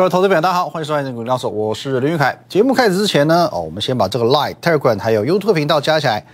各位投资朋友，大家好，欢迎收看《股教授》，我是林玉凯。节目开始之前呢，哦，我们先把这个 Line、Telegram 还有 YouTube 频道加起来。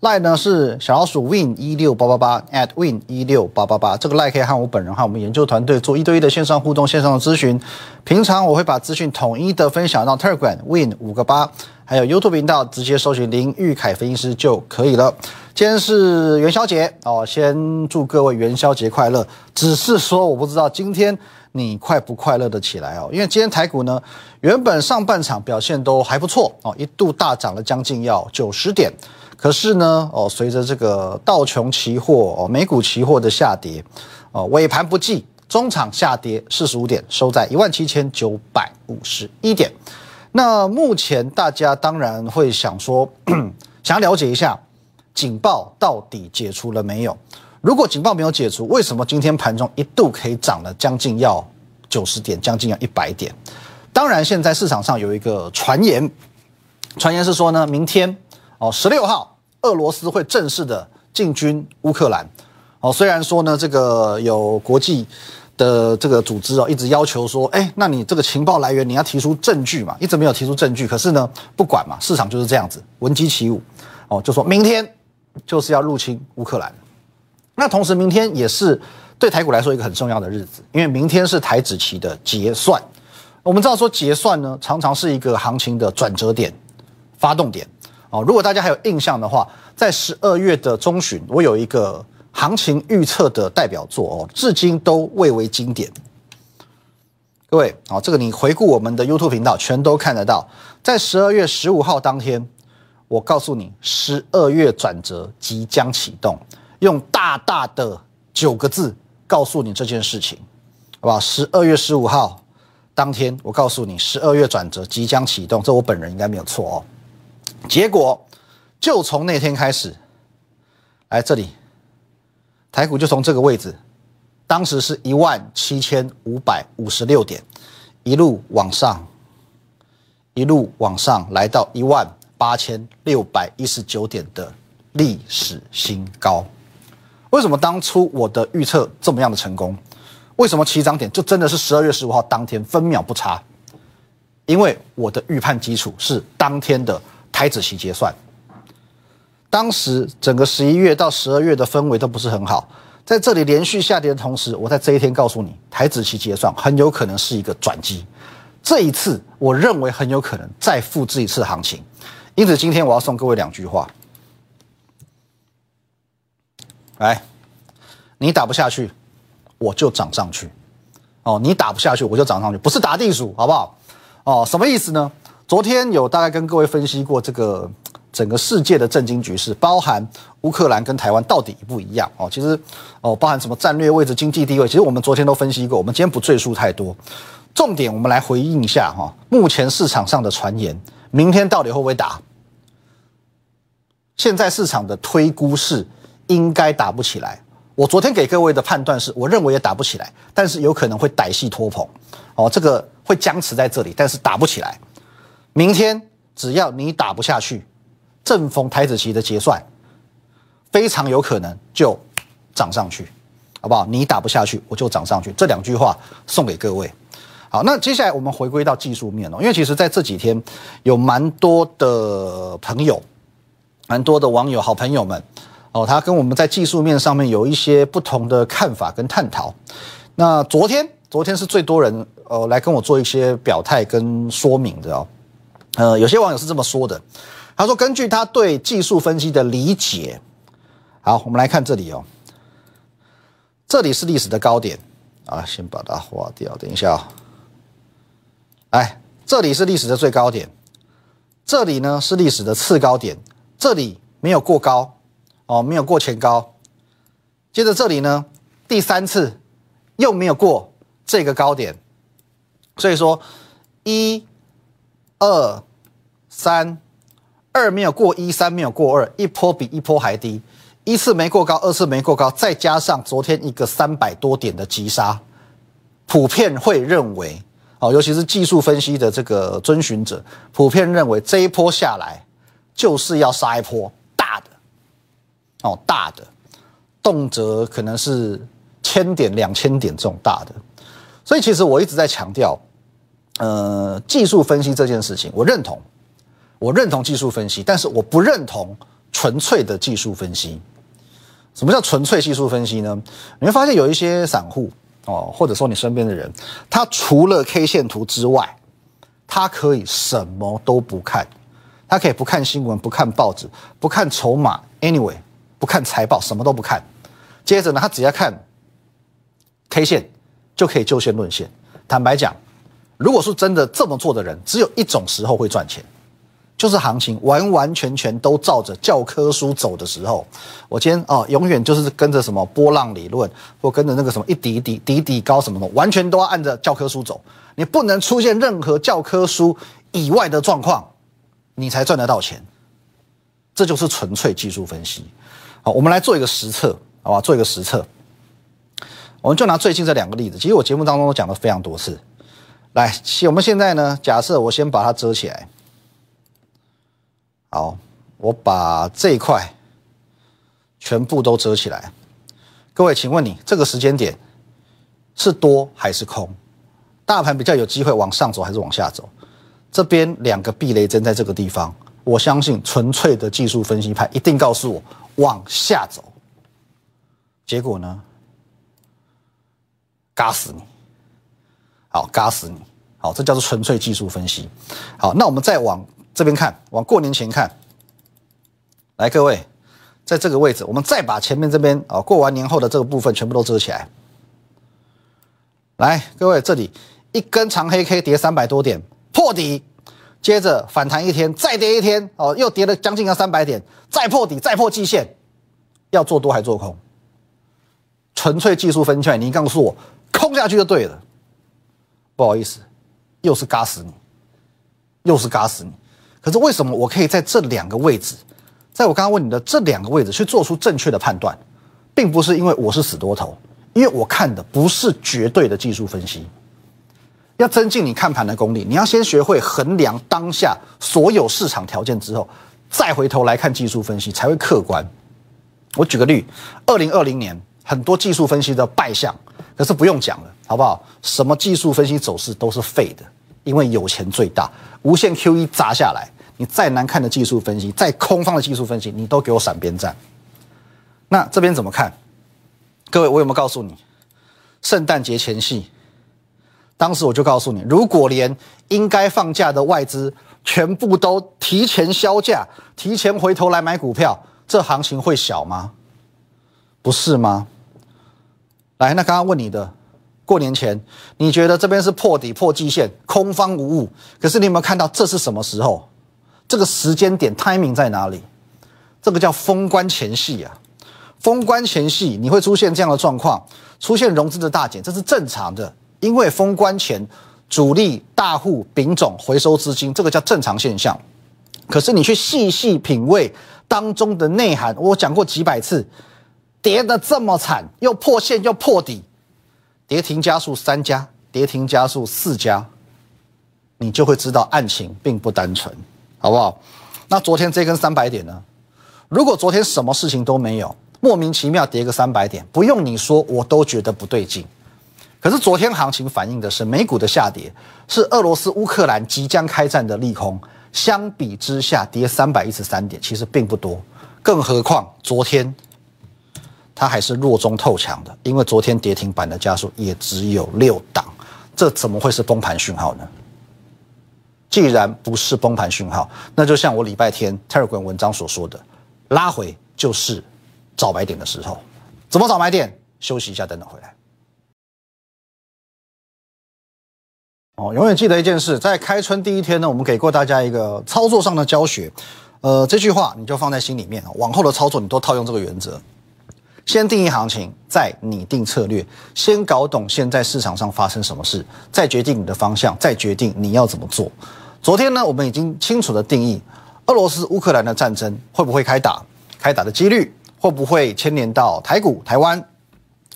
Line 呢是小老鼠 Win 一六八八八 at Win 一六八八八，这个 Line 可以和我本人和我们研究团队做一对一的线上互动、线上的咨询。平常我会把资讯统一的分享到 Telegram Win 五个八，还有 YouTube 频道直接搜寻林玉凯分析师就可以了。今天是元宵节哦，先祝各位元宵节快乐。只是说我不知道今天。你快不快乐的起来哦？因为今天台股呢，原本上半场表现都还不错哦，一度大涨了将近要九十点。可是呢，哦，随着这个道琼期货哦，美股期货的下跌哦，尾盘不济，中场下跌四十五点，收在一万七千九百五十一点。那目前大家当然会想说，想要了解一下警报到底解除了没有？如果警报没有解除，为什么今天盘中一度可以涨了将近要九十点，将近要一百点？当然，现在市场上有一个传言，传言是说呢，明天哦，十六号，俄罗斯会正式的进军乌克兰。哦，虽然说呢，这个有国际的这个组织哦，一直要求说，哎，那你这个情报来源你要提出证据嘛，一直没有提出证据。可是呢，不管嘛，市场就是这样子，闻鸡起舞。哦，就说明天就是要入侵乌克兰。那同时，明天也是对台股来说一个很重要的日子，因为明天是台指期的结算。我们知道说结算呢，常常是一个行情的转折点、发动点。哦，如果大家还有印象的话，在十二月的中旬，我有一个行情预测的代表作哦，至今都蔚为经典。各位，哦，这个你回顾我们的 YouTube 频道，全都看得到。在十二月十五号当天，我告诉你，十二月转折即将启动。用大大的九个字告诉你这件事情，好不好？十二月十五号当天，我告诉你十二月转折即将启动，这我本人应该没有错哦。结果就从那天开始，来这里，台股就从这个位置，当时是一万七千五百五十六点，一路往上，一路往上，来到一万八千六百一十九点的历史新高。为什么当初我的预测这么样的成功？为什么起涨点就真的是十二月十五号当天分秒不差？因为我的预判基础是当天的台子期结算。当时整个十一月到十二月的氛围都不是很好，在这里连续下跌的同时，我在这一天告诉你，台子期结算很有可能是一个转机。这一次，我认为很有可能再复制一次行情。因此，今天我要送各位两句话。来，你打不下去，我就涨上去。哦，你打不下去，我就涨上去，不是打地鼠，好不好？哦，什么意思呢？昨天有大概跟各位分析过这个整个世界的震惊局势，包含乌克兰跟台湾到底不一样哦。其实哦，包含什么战略位置、经济地位，其实我们昨天都分析过。我们今天不赘述太多，重点我们来回应一下哈。目前市场上的传言，明天到底会不会打？现在市场的推估是。应该打不起来。我昨天给各位的判断是，我认为也打不起来，但是有可能会歹戏拖棚，哦，这个会僵持在这里，但是打不起来。明天只要你打不下去，正逢台子期的结算，非常有可能就涨上去，好不好？你打不下去，我就涨上去。这两句话送给各位。好，那接下来我们回归到技术面哦，因为其实在这几天有蛮多的朋友，蛮多的网友、好朋友们。哦，他跟我们在技术面上面有一些不同的看法跟探讨。那昨天，昨天是最多人呃来跟我做一些表态跟说明的哦。呃，有些网友是这么说的，他说根据他对技术分析的理解，好，我们来看这里哦，这里是历史的高点啊，先把它划掉，等一下啊，哎，这里是历史的最高点，这里呢是历史的次高点，这里没有过高。哦，没有过前高，接着这里呢，第三次又没有过这个高点，所以说一、二、三，二没有过一，三没有过二，一波比一波还低，一次没过高，二次没过高，再加上昨天一个三百多点的急杀，普遍会认为，哦，尤其是技术分析的这个遵循者，普遍认为这一波下来就是要杀一波。哦，大的，动辄可能是千点、两千点这种大的，所以其实我一直在强调，呃，技术分析这件事情，我认同，我认同技术分析，但是我不认同纯粹的技术分析。什么叫纯粹技术分析呢？你会发现有一些散户哦，或者说你身边的人，他除了 K 线图之外，他可以什么都不看，他可以不看新闻，不看报纸，不看筹码，anyway，不看财报，什么都不看。接着呢，他只要看 K 线就可以就线论线。坦白讲，如果是真的这么做的人，只有一种时候会赚钱。就是行情完完全全都照着教科书走的时候，我今天哦，永远就是跟着什么波浪理论，或跟着那个什么一底底底底高什么的，完全都要按着教科书走。你不能出现任何教科书以外的状况，你才赚得到钱。这就是纯粹技术分析。好，我们来做一个实测，好吧？做一个实测，我们就拿最近这两个例子。其实我节目当中都讲了非常多次。来，我们现在呢，假设我先把它遮起来。好，我把这一块全部都遮起来。各位，请问你这个时间点是多还是空？大盘比较有机会往上走还是往下走？这边两个避雷针在这个地方，我相信纯粹的技术分析派一定告诉我往下走。结果呢？嘎死你！好，嘎死你！好，这叫做纯粹技术分析。好，那我们再往。这边看，往过年前看，来各位，在这个位置，我们再把前面这边啊过完年后的这个部分全部都遮起来。来，各位，这里一根长黑 K 跌三百多点破底，接着反弹一天，再跌一天哦，又跌了将近要三百点，再破底，再破季线，要做多还做空？纯粹技术分析，你告诉我，空下去就对了。不好意思，又是嘎死你，又是嘎死你。可是为什么我可以在这两个位置，在我刚刚问你的这两个位置去做出正确的判断，并不是因为我是死多头，因为我看的不是绝对的技术分析。要增进你看盘的功力，你要先学会衡量当下所有市场条件之后，再回头来看技术分析才会客观。我举个例，二零二零年很多技术分析的败相，可是不用讲了，好不好？什么技术分析走势都是废的。因为有钱最大，无限 QE 砸下来，你再难看的技术分析，再空方的技术分析，你都给我闪边站。那这边怎么看？各位，我有没有告诉你，圣诞节前夕，当时我就告诉你，如果连应该放假的外资全部都提前销价，提前回头来买股票，这行情会小吗？不是吗？来，那刚刚问你的。过年前，你觉得这边是破底破季线，空方无误。可是你有没有看到这是什么时候？这个时间点 timing 在哪里？这个叫封关前戏啊！封关前戏你会出现这样的状况，出现融资的大减，这是正常的，因为封关前主力大户丙种回收资金，这个叫正常现象。可是你去细细品味当中的内涵，我讲过几百次，跌得这么惨，又破线又破底。跌停加速三家，跌停加速四家，你就会知道案情并不单纯，好不好？那昨天这根三百点呢？如果昨天什么事情都没有，莫名其妙跌个三百点，不用你说，我都觉得不对劲。可是昨天行情反映的是美股的下跌，是俄罗斯乌克兰即将开战的利空，相比之下跌三百一十三点，其实并不多。更何况昨天。它还是弱中透强的，因为昨天跌停板的加速也只有六档，这怎么会是崩盘讯号呢？既然不是崩盘讯号，那就像我礼拜天 Telegram 文章所说的，拉回就是找买点的时候。怎么找买点？休息一下，等等回来。哦，永远记得一件事，在开春第一天呢，我们给过大家一个操作上的教学，呃，这句话你就放在心里面，往后的操作你都套用这个原则。先定义行情，再拟定策略。先搞懂现在市场上发生什么事，再决定你的方向，再决定你要怎么做。昨天呢，我们已经清楚的定义俄罗斯乌克兰的战争会不会开打，开打的几率会不会牵连到台股、台湾，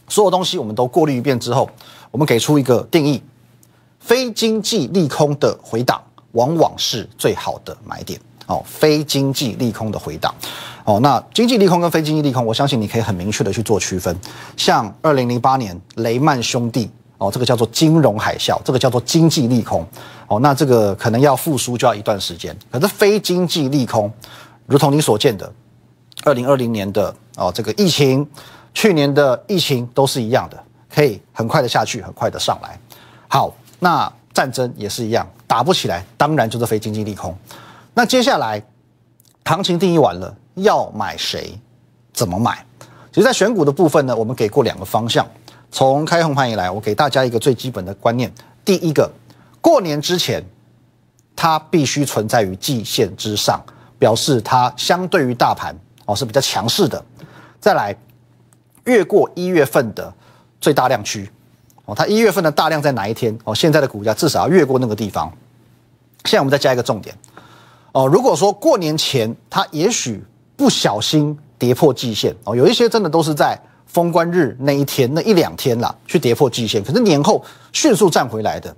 所有东西我们都过滤一遍之后，我们给出一个定义：非经济利空的回档，往往是最好的买点。哦，非经济利空的回档。哦，那经济利空跟非经济利空，我相信你可以很明确的去做区分。像二零零八年雷曼兄弟哦，这个叫做金融海啸，这个叫做经济利空哦，那这个可能要复苏就要一段时间。可是非经济利空，如同你所见的，二零二零年的哦这个疫情，去年的疫情都是一样的，可以很快的下去，很快的上来。好，那战争也是一样，打不起来，当然就是非经济利空。那接下来行情定义完了，要买谁，怎么买？其实，在选股的部分呢，我们给过两个方向。从开红盘以来，我给大家一个最基本的观念：第一个，过年之前，它必须存在于季线之上，表示它相对于大盘哦是比较强势的。再来，越过一月份的最大量区哦，它一月份的大量在哪一天哦？现在的股价至少要越过那个地方。现在我们再加一个重点哦，如果说过年前它也许不小心跌破季线哦，有一些真的都是在。封关日那一天那一两天啦，去跌破季线，可是年后迅速站回来的，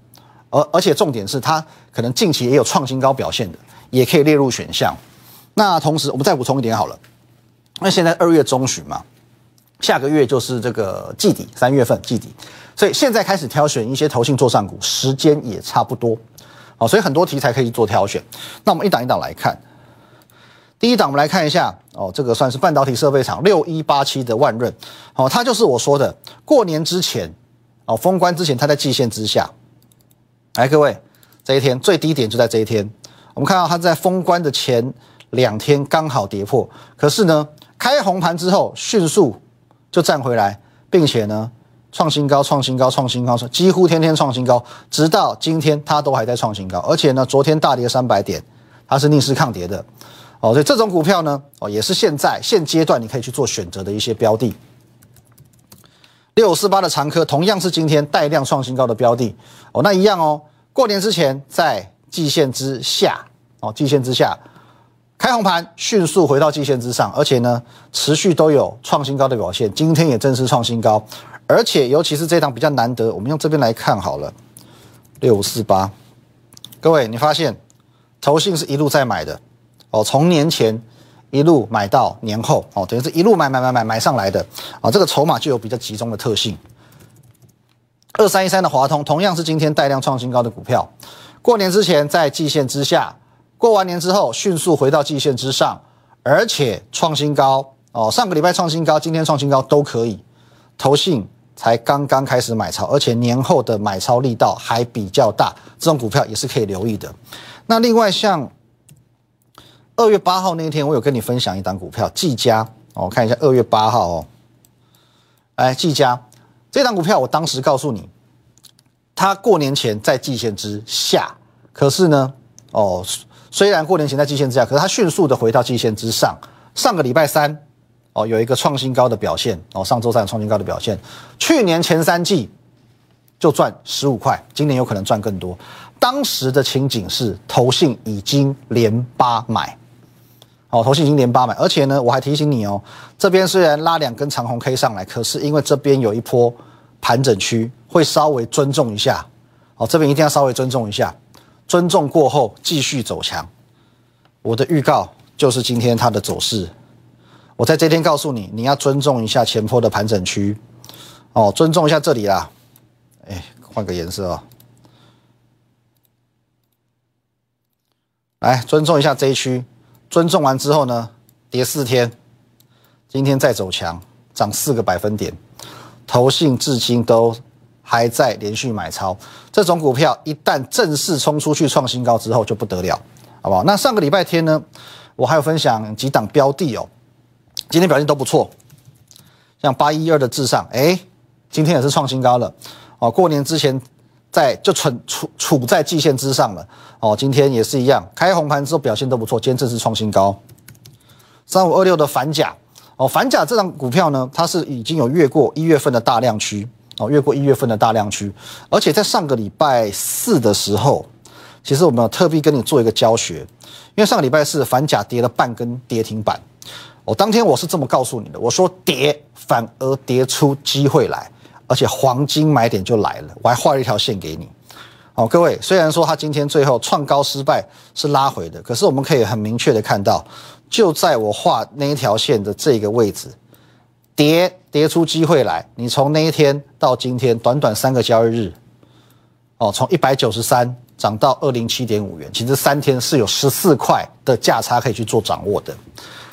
而而且重点是它可能近期也有创新高表现的，也可以列入选项。那同时我们再补充一点好了，那现在二月中旬嘛，下个月就是这个季底，三月份季底，所以现在开始挑选一些投信做上股，时间也差不多，好，所以很多题材可以做挑选。那我们一档一档来看。第一档，我们来看一下哦，这个算是半导体设备厂六一八七的万润，哦，它就是我说的过年之前，哦，封关之前，它在季线之下。来，各位，这一天最低点就在这一天，我们看到它在封关的前两天刚好跌破，可是呢，开红盘之后迅速就站回来，并且呢，创新高，创新高，创新高，几乎天天创新高，直到今天它都还在创新高，而且呢，昨天大跌三百点，它是逆势抗跌的。哦，所以这种股票呢，哦，也是现在现阶段你可以去做选择的一些标的。六四八的长科同样是今天带量创新高的标的，哦，那一样哦。过年之前在季线之下，哦，季线之下开红盘，迅速回到季线之上，而且呢，持续都有创新高的表现。今天也正式创新高，而且尤其是这档比较难得，我们用这边来看好了，六五四八，各位你发现投信是一路在买的。哦，从年前一路买到年后，哦，等于是一路买买买买买上来的，啊，这个筹码就有比较集中的特性。二三一三的华通同样是今天带量创新高的股票，过年之前在季线之下，过完年之后迅速回到季线之上，而且创新高，哦，上个礼拜创新高，今天创新高都可以。投信才刚刚开始买超，而且年后的买超力道还比较大，这种股票也是可以留意的。那另外像。二月八号那一天，我有跟你分享一档股票，技嘉。我看一下二月八号哦，哎，技嘉这档股票，我当时告诉你，它过年前在季线之下，可是呢，哦，虽然过年前在季线之下，可是它迅速的回到季线之上。上个礼拜三，哦，有一个创新高的表现，哦，上周三创新高的表现。去年前三季就赚十五块，今年有可能赚更多。当时的情景是，投信已经连八买。好，头信已经连八买，而且呢，我还提醒你哦，这边虽然拉两根长红 K 上来，可是因为这边有一波盘整区，会稍微尊重一下。好，这边一定要稍微尊重一下，尊重过后继续走强。我的预告就是今天它的走势，我在这天告诉你，你要尊重一下前坡的盘整区，哦，尊重一下这里啦。哎，换个颜色哦，来尊重一下这一区。尊重完之后呢，跌四天，今天再走强，涨四个百分点，投信至今都还在连续买超，这种股票一旦正式冲出去创新高之后就不得了，好不好？那上个礼拜天呢，我还有分享几档标的哦，今天表现都不错，像八一二的至上，哎，今天也是创新高了，哦，过年之前。在就存处处在季线之上了哦，今天也是一样，开红盘之后表现都不错，今天正式创新高。三五二六的反甲哦，反甲这张股票呢，它是已经有越过一月份的大量区哦，越过一月份的大量区，而且在上个礼拜四的时候，其实我们特地跟你做一个教学，因为上个礼拜四反甲跌了半根跌停板，我当天我是这么告诉你的，我说跌反而跌出机会来。而且黄金买点就来了，我还画了一条线给你。好，各位，虽然说它今天最后创高失败是拉回的，可是我们可以很明确的看到，就在我画那一条线的这个位置，跌跌出机会来，你从那一天到今天，短短三个交易日，哦，从一百九十三涨到二零七点五元，其实三天是有十四块的价差可以去做掌握的。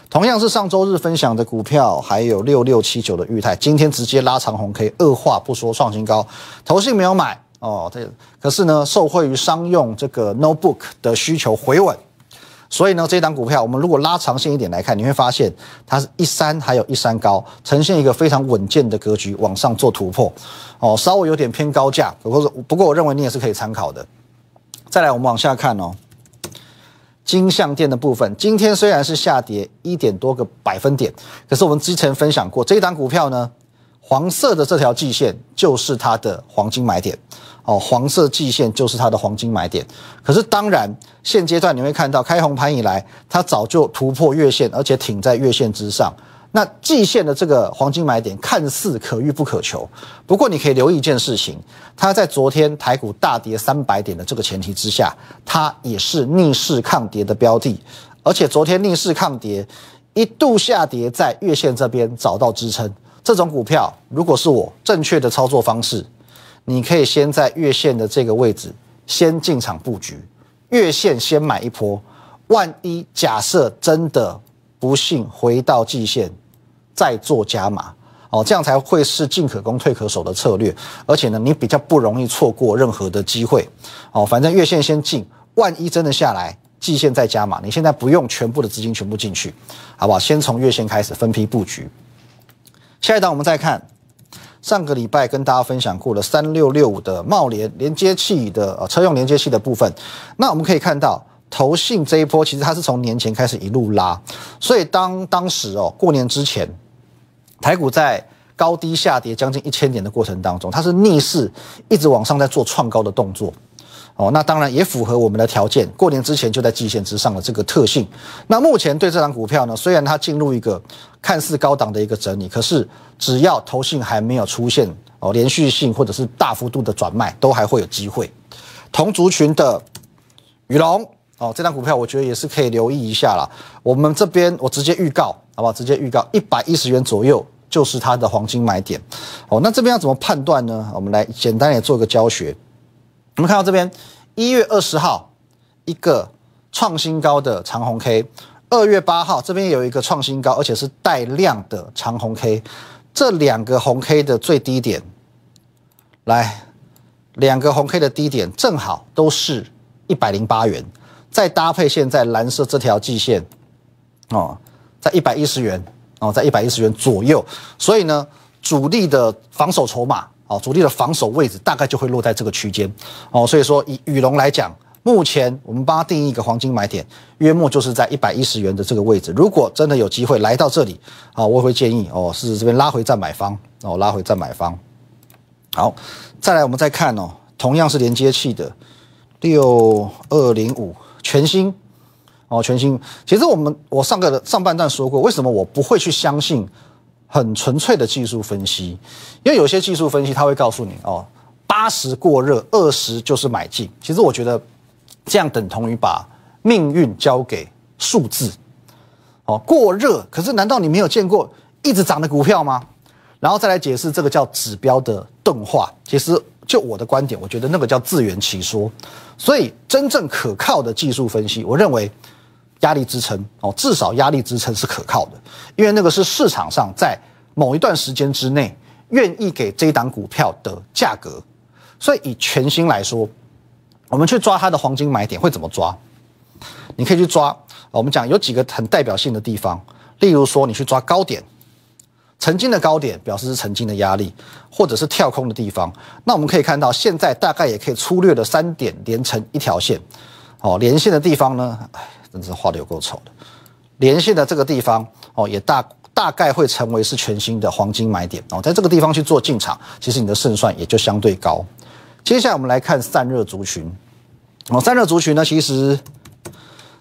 同样是上周日分享的股票，还有六六七九的裕泰，今天直接拉长红 K，二话不说创新高，投信没有买哦，这可是呢，受惠于商用这个 notebook 的需求回稳。所以呢，这档股票我们如果拉长线一点来看，你会发现它是一山还有一山高，呈现一个非常稳健的格局，往上做突破。哦，稍微有点偏高价，不过不过我认为你也是可以参考的。再来，我们往下看哦，金相店的部分，今天虽然是下跌一点多个百分点，可是我们之前分享过，这一档股票呢，黄色的这条季线就是它的黄金买点。哦，黄色季线就是它的黄金买点。可是当然，现阶段你会看到开红盘以来，它早就突破月线，而且挺在月线之上。那季线的这个黄金买点看似可遇不可求。不过你可以留意一件事情，它在昨天台股大跌三百点的这个前提之下，它也是逆势抗跌的标的。而且昨天逆势抗跌，一度下跌在月线这边找到支撑。这种股票，如果是我正确的操作方式。你可以先在月线的这个位置先进场布局，月线先买一波，万一假设真的不幸回到季线，再做加码哦，这样才会是进可攻退可守的策略，而且呢，你比较不容易错过任何的机会哦。反正月线先进，万一真的下来，季线再加码，你现在不用全部的资金全部进去，好不好？先从月线开始分批布局。下一档我们再看。上个礼拜跟大家分享过了三六六五的茂联连接器的呃车用连接器的部分，那我们可以看到投信这一波其实它是从年前开始一路拉，所以当当时哦过年之前，台股在高低下跌将近一千点的过程当中，它是逆势一直往上在做创高的动作。哦，那当然也符合我们的条件。过年之前就在季线之上的这个特性。那目前对这张股票呢，虽然它进入一个看似高档的一个整理，可是只要头性还没有出现哦连续性或者是大幅度的转卖，都还会有机会。同族群的宇龙哦，这张股票我觉得也是可以留意一下啦。我们这边我直接预告好不好？直接预告一百一十元左右就是它的黄金买点。哦，那这边要怎么判断呢？我们来简单也做一个教学。我们看到这边，一月二十号一个创新高的长红 K，二月八号这边有一个创新高，而且是带量的长红 K，这两个红 K 的最低点，来，两个红 K 的低点正好都是一百零八元，再搭配现在蓝色这条季线，哦，在一百一十元，哦，在一百一十元左右，所以呢，主力的防守筹码。哦，主力的防守位置大概就会落在这个区间，哦，所以说以羽龙来讲，目前我们帮他定义一个黄金买点，约莫就是在一百一十元的这个位置。如果真的有机会来到这里，啊，我会建议哦，是这边拉回再买方，哦，拉回再买方。好，再来我们再看哦，同样是连接器的六二零五全新，哦，全新。其实我们我上个上半段说过，为什么我不会去相信？很纯粹的技术分析，因为有些技术分析他会告诉你哦，八十过热，二十就是买进。其实我觉得这样等同于把命运交给数字。哦，过热，可是难道你没有见过一直涨的股票吗？然后再来解释这个叫指标的钝化。其实就我的观点，我觉得那个叫自圆其说。所以真正可靠的技术分析，我认为。压力支撑哦，至少压力支撑是可靠的，因为那个是市场上在某一段时间之内愿意给这一档股票的价格。所以以全新来说，我们去抓它的黄金买点会怎么抓？你可以去抓，我们讲有几个很代表性的地方，例如说你去抓高点，曾经的高点表示是曾经的压力，或者是跳空的地方。那我们可以看到，现在大概也可以粗略的三点连成一条线，哦，连线的地方呢？真是画的有够丑的，连线的这个地方哦，也大大概会成为是全新的黄金买点哦，在这个地方去做进场，其实你的胜算也就相对高。接下来我们来看散热族群哦，散热族群呢，其实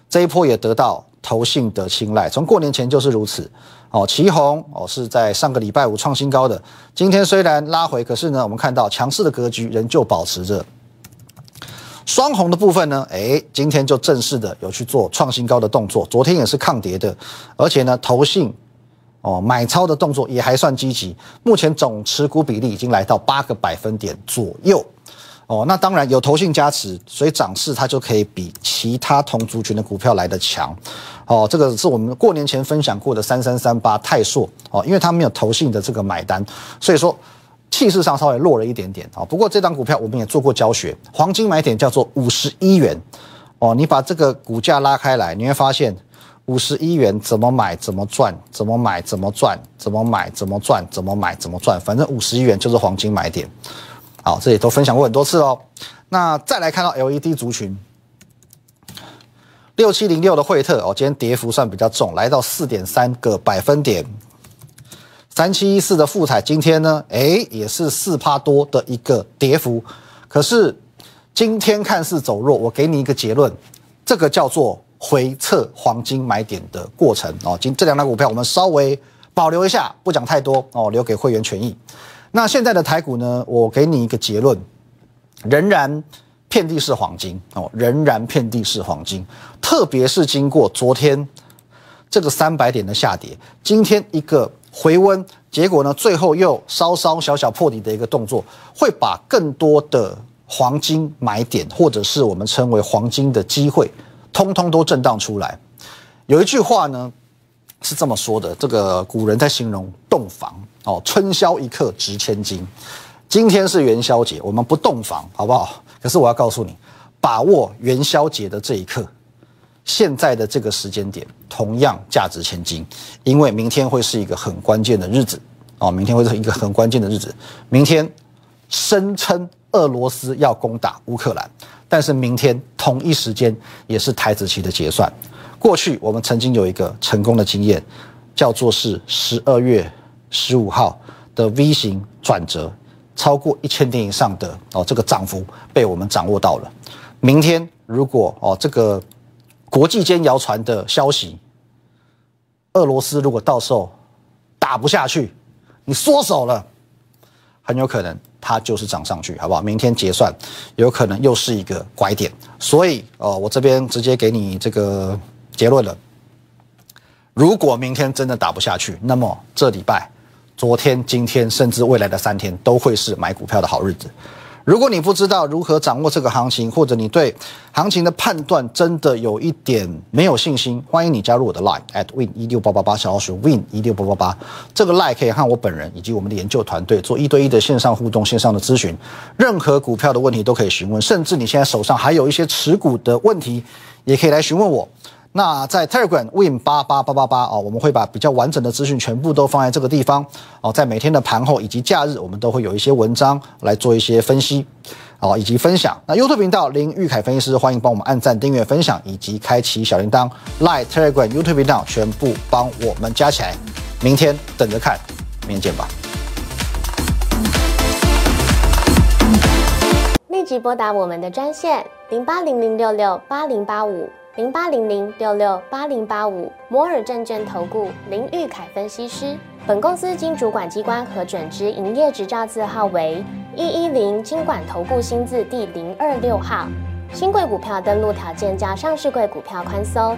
这一波也得到投信的青睐，从过年前就是如此哦。旗红哦是在上个礼拜五创新高的，今天虽然拉回，可是呢，我们看到强势的格局仍旧保持着。双红的部分呢？哎，今天就正式的有去做创新高的动作。昨天也是抗跌的，而且呢，投信哦，买超的动作也还算积极，目前总持股比例已经来到八个百分点左右。哦，那当然有投信加持，所以涨势它就可以比其他同族群的股票来得强。哦，这个是我们过年前分享过的三三三八泰硕哦，因为它没有投信的这个买单，所以说气势上稍微弱了一点点啊。不过这张股票我们也做过教学，黄金买点叫做五十一元哦，你把这个股价拉开来，你会发现五十一元怎么买怎么赚，怎么买怎么赚，怎么买怎么赚，怎么买怎么赚，反正五十一元就是黄金买点。好，这里都分享过很多次哦。那再来看到 LED 族群，六七零六的惠特哦，今天跌幅算比较重，来到四点三个百分点。三七一四的富彩今天呢，哎，也是四趴多的一个跌幅。可是今天看似走弱，我给你一个结论，这个叫做回撤黄金买点的过程哦。今这两张股票我们稍微保留一下，不讲太多哦，留给会员权益。那现在的台股呢？我给你一个结论，仍然遍地是黄金哦，仍然遍地是黄金。特别是经过昨天这个三百点的下跌，今天一个回温，结果呢，最后又稍稍小小破底的一个动作，会把更多的黄金买点，或者是我们称为黄金的机会，通通都震荡出来。有一句话呢是这么说的，这个古人在形容洞房。哦，春宵一刻值千金。今天是元宵节，我们不洞房，好不好？可是我要告诉你，把握元宵节的这一刻，现在的这个时间点同样价值千金，因为明天会是一个很关键的日子。哦，明天会是一个很关键的日子。明天声称俄罗斯要攻打乌克兰，但是明天同一时间也是台子期的结算。过去我们曾经有一个成功的经验，叫做是十二月。十五号的 V 型转折，超过一千点以上的哦，这个涨幅被我们掌握到了。明天如果哦这个国际间谣传的消息，俄罗斯如果到时候打不下去，你缩手了，很有可能它就是涨上去，好不好？明天结算有可能又是一个拐点，所以哦，我这边直接给你这个结论了。如果明天真的打不下去，那么这礼拜。昨天、今天，甚至未来的三天，都会是买股票的好日子。如果你不知道如何掌握这个行情，或者你对行情的判断真的有一点没有信心，欢迎你加入我的 Line at win 一六八八八小老鼠 win 一六八八八。这个 Line 可以和我本人以及我们的研究团队做一对一的线上互动、线上的咨询，任何股票的问题都可以询问，甚至你现在手上还有一些持股的问题，也可以来询问我。那在 Telegram Win 八八八八八哦，我们会把比较完整的资讯全部都放在这个地方哦，在每天的盘后以及假日，我们都会有一些文章来做一些分析哦，以及分享。那 YouTube 频道林玉凯分析师，欢迎帮我们按赞、订阅、分享以及开启小铃铛。Line Telegram YouTube 频道全部帮我们加起来，明天等着看，明天见吧。立即拨打我们的专线零八零零六六八零八五。零八零零六六八零八五摩尔证券投顾林玉凯分析师，本公司经主管机关核准之营业执照字号为一一零经管投顾新字第零二六号。新贵股票登录条件较上市贵股票宽松，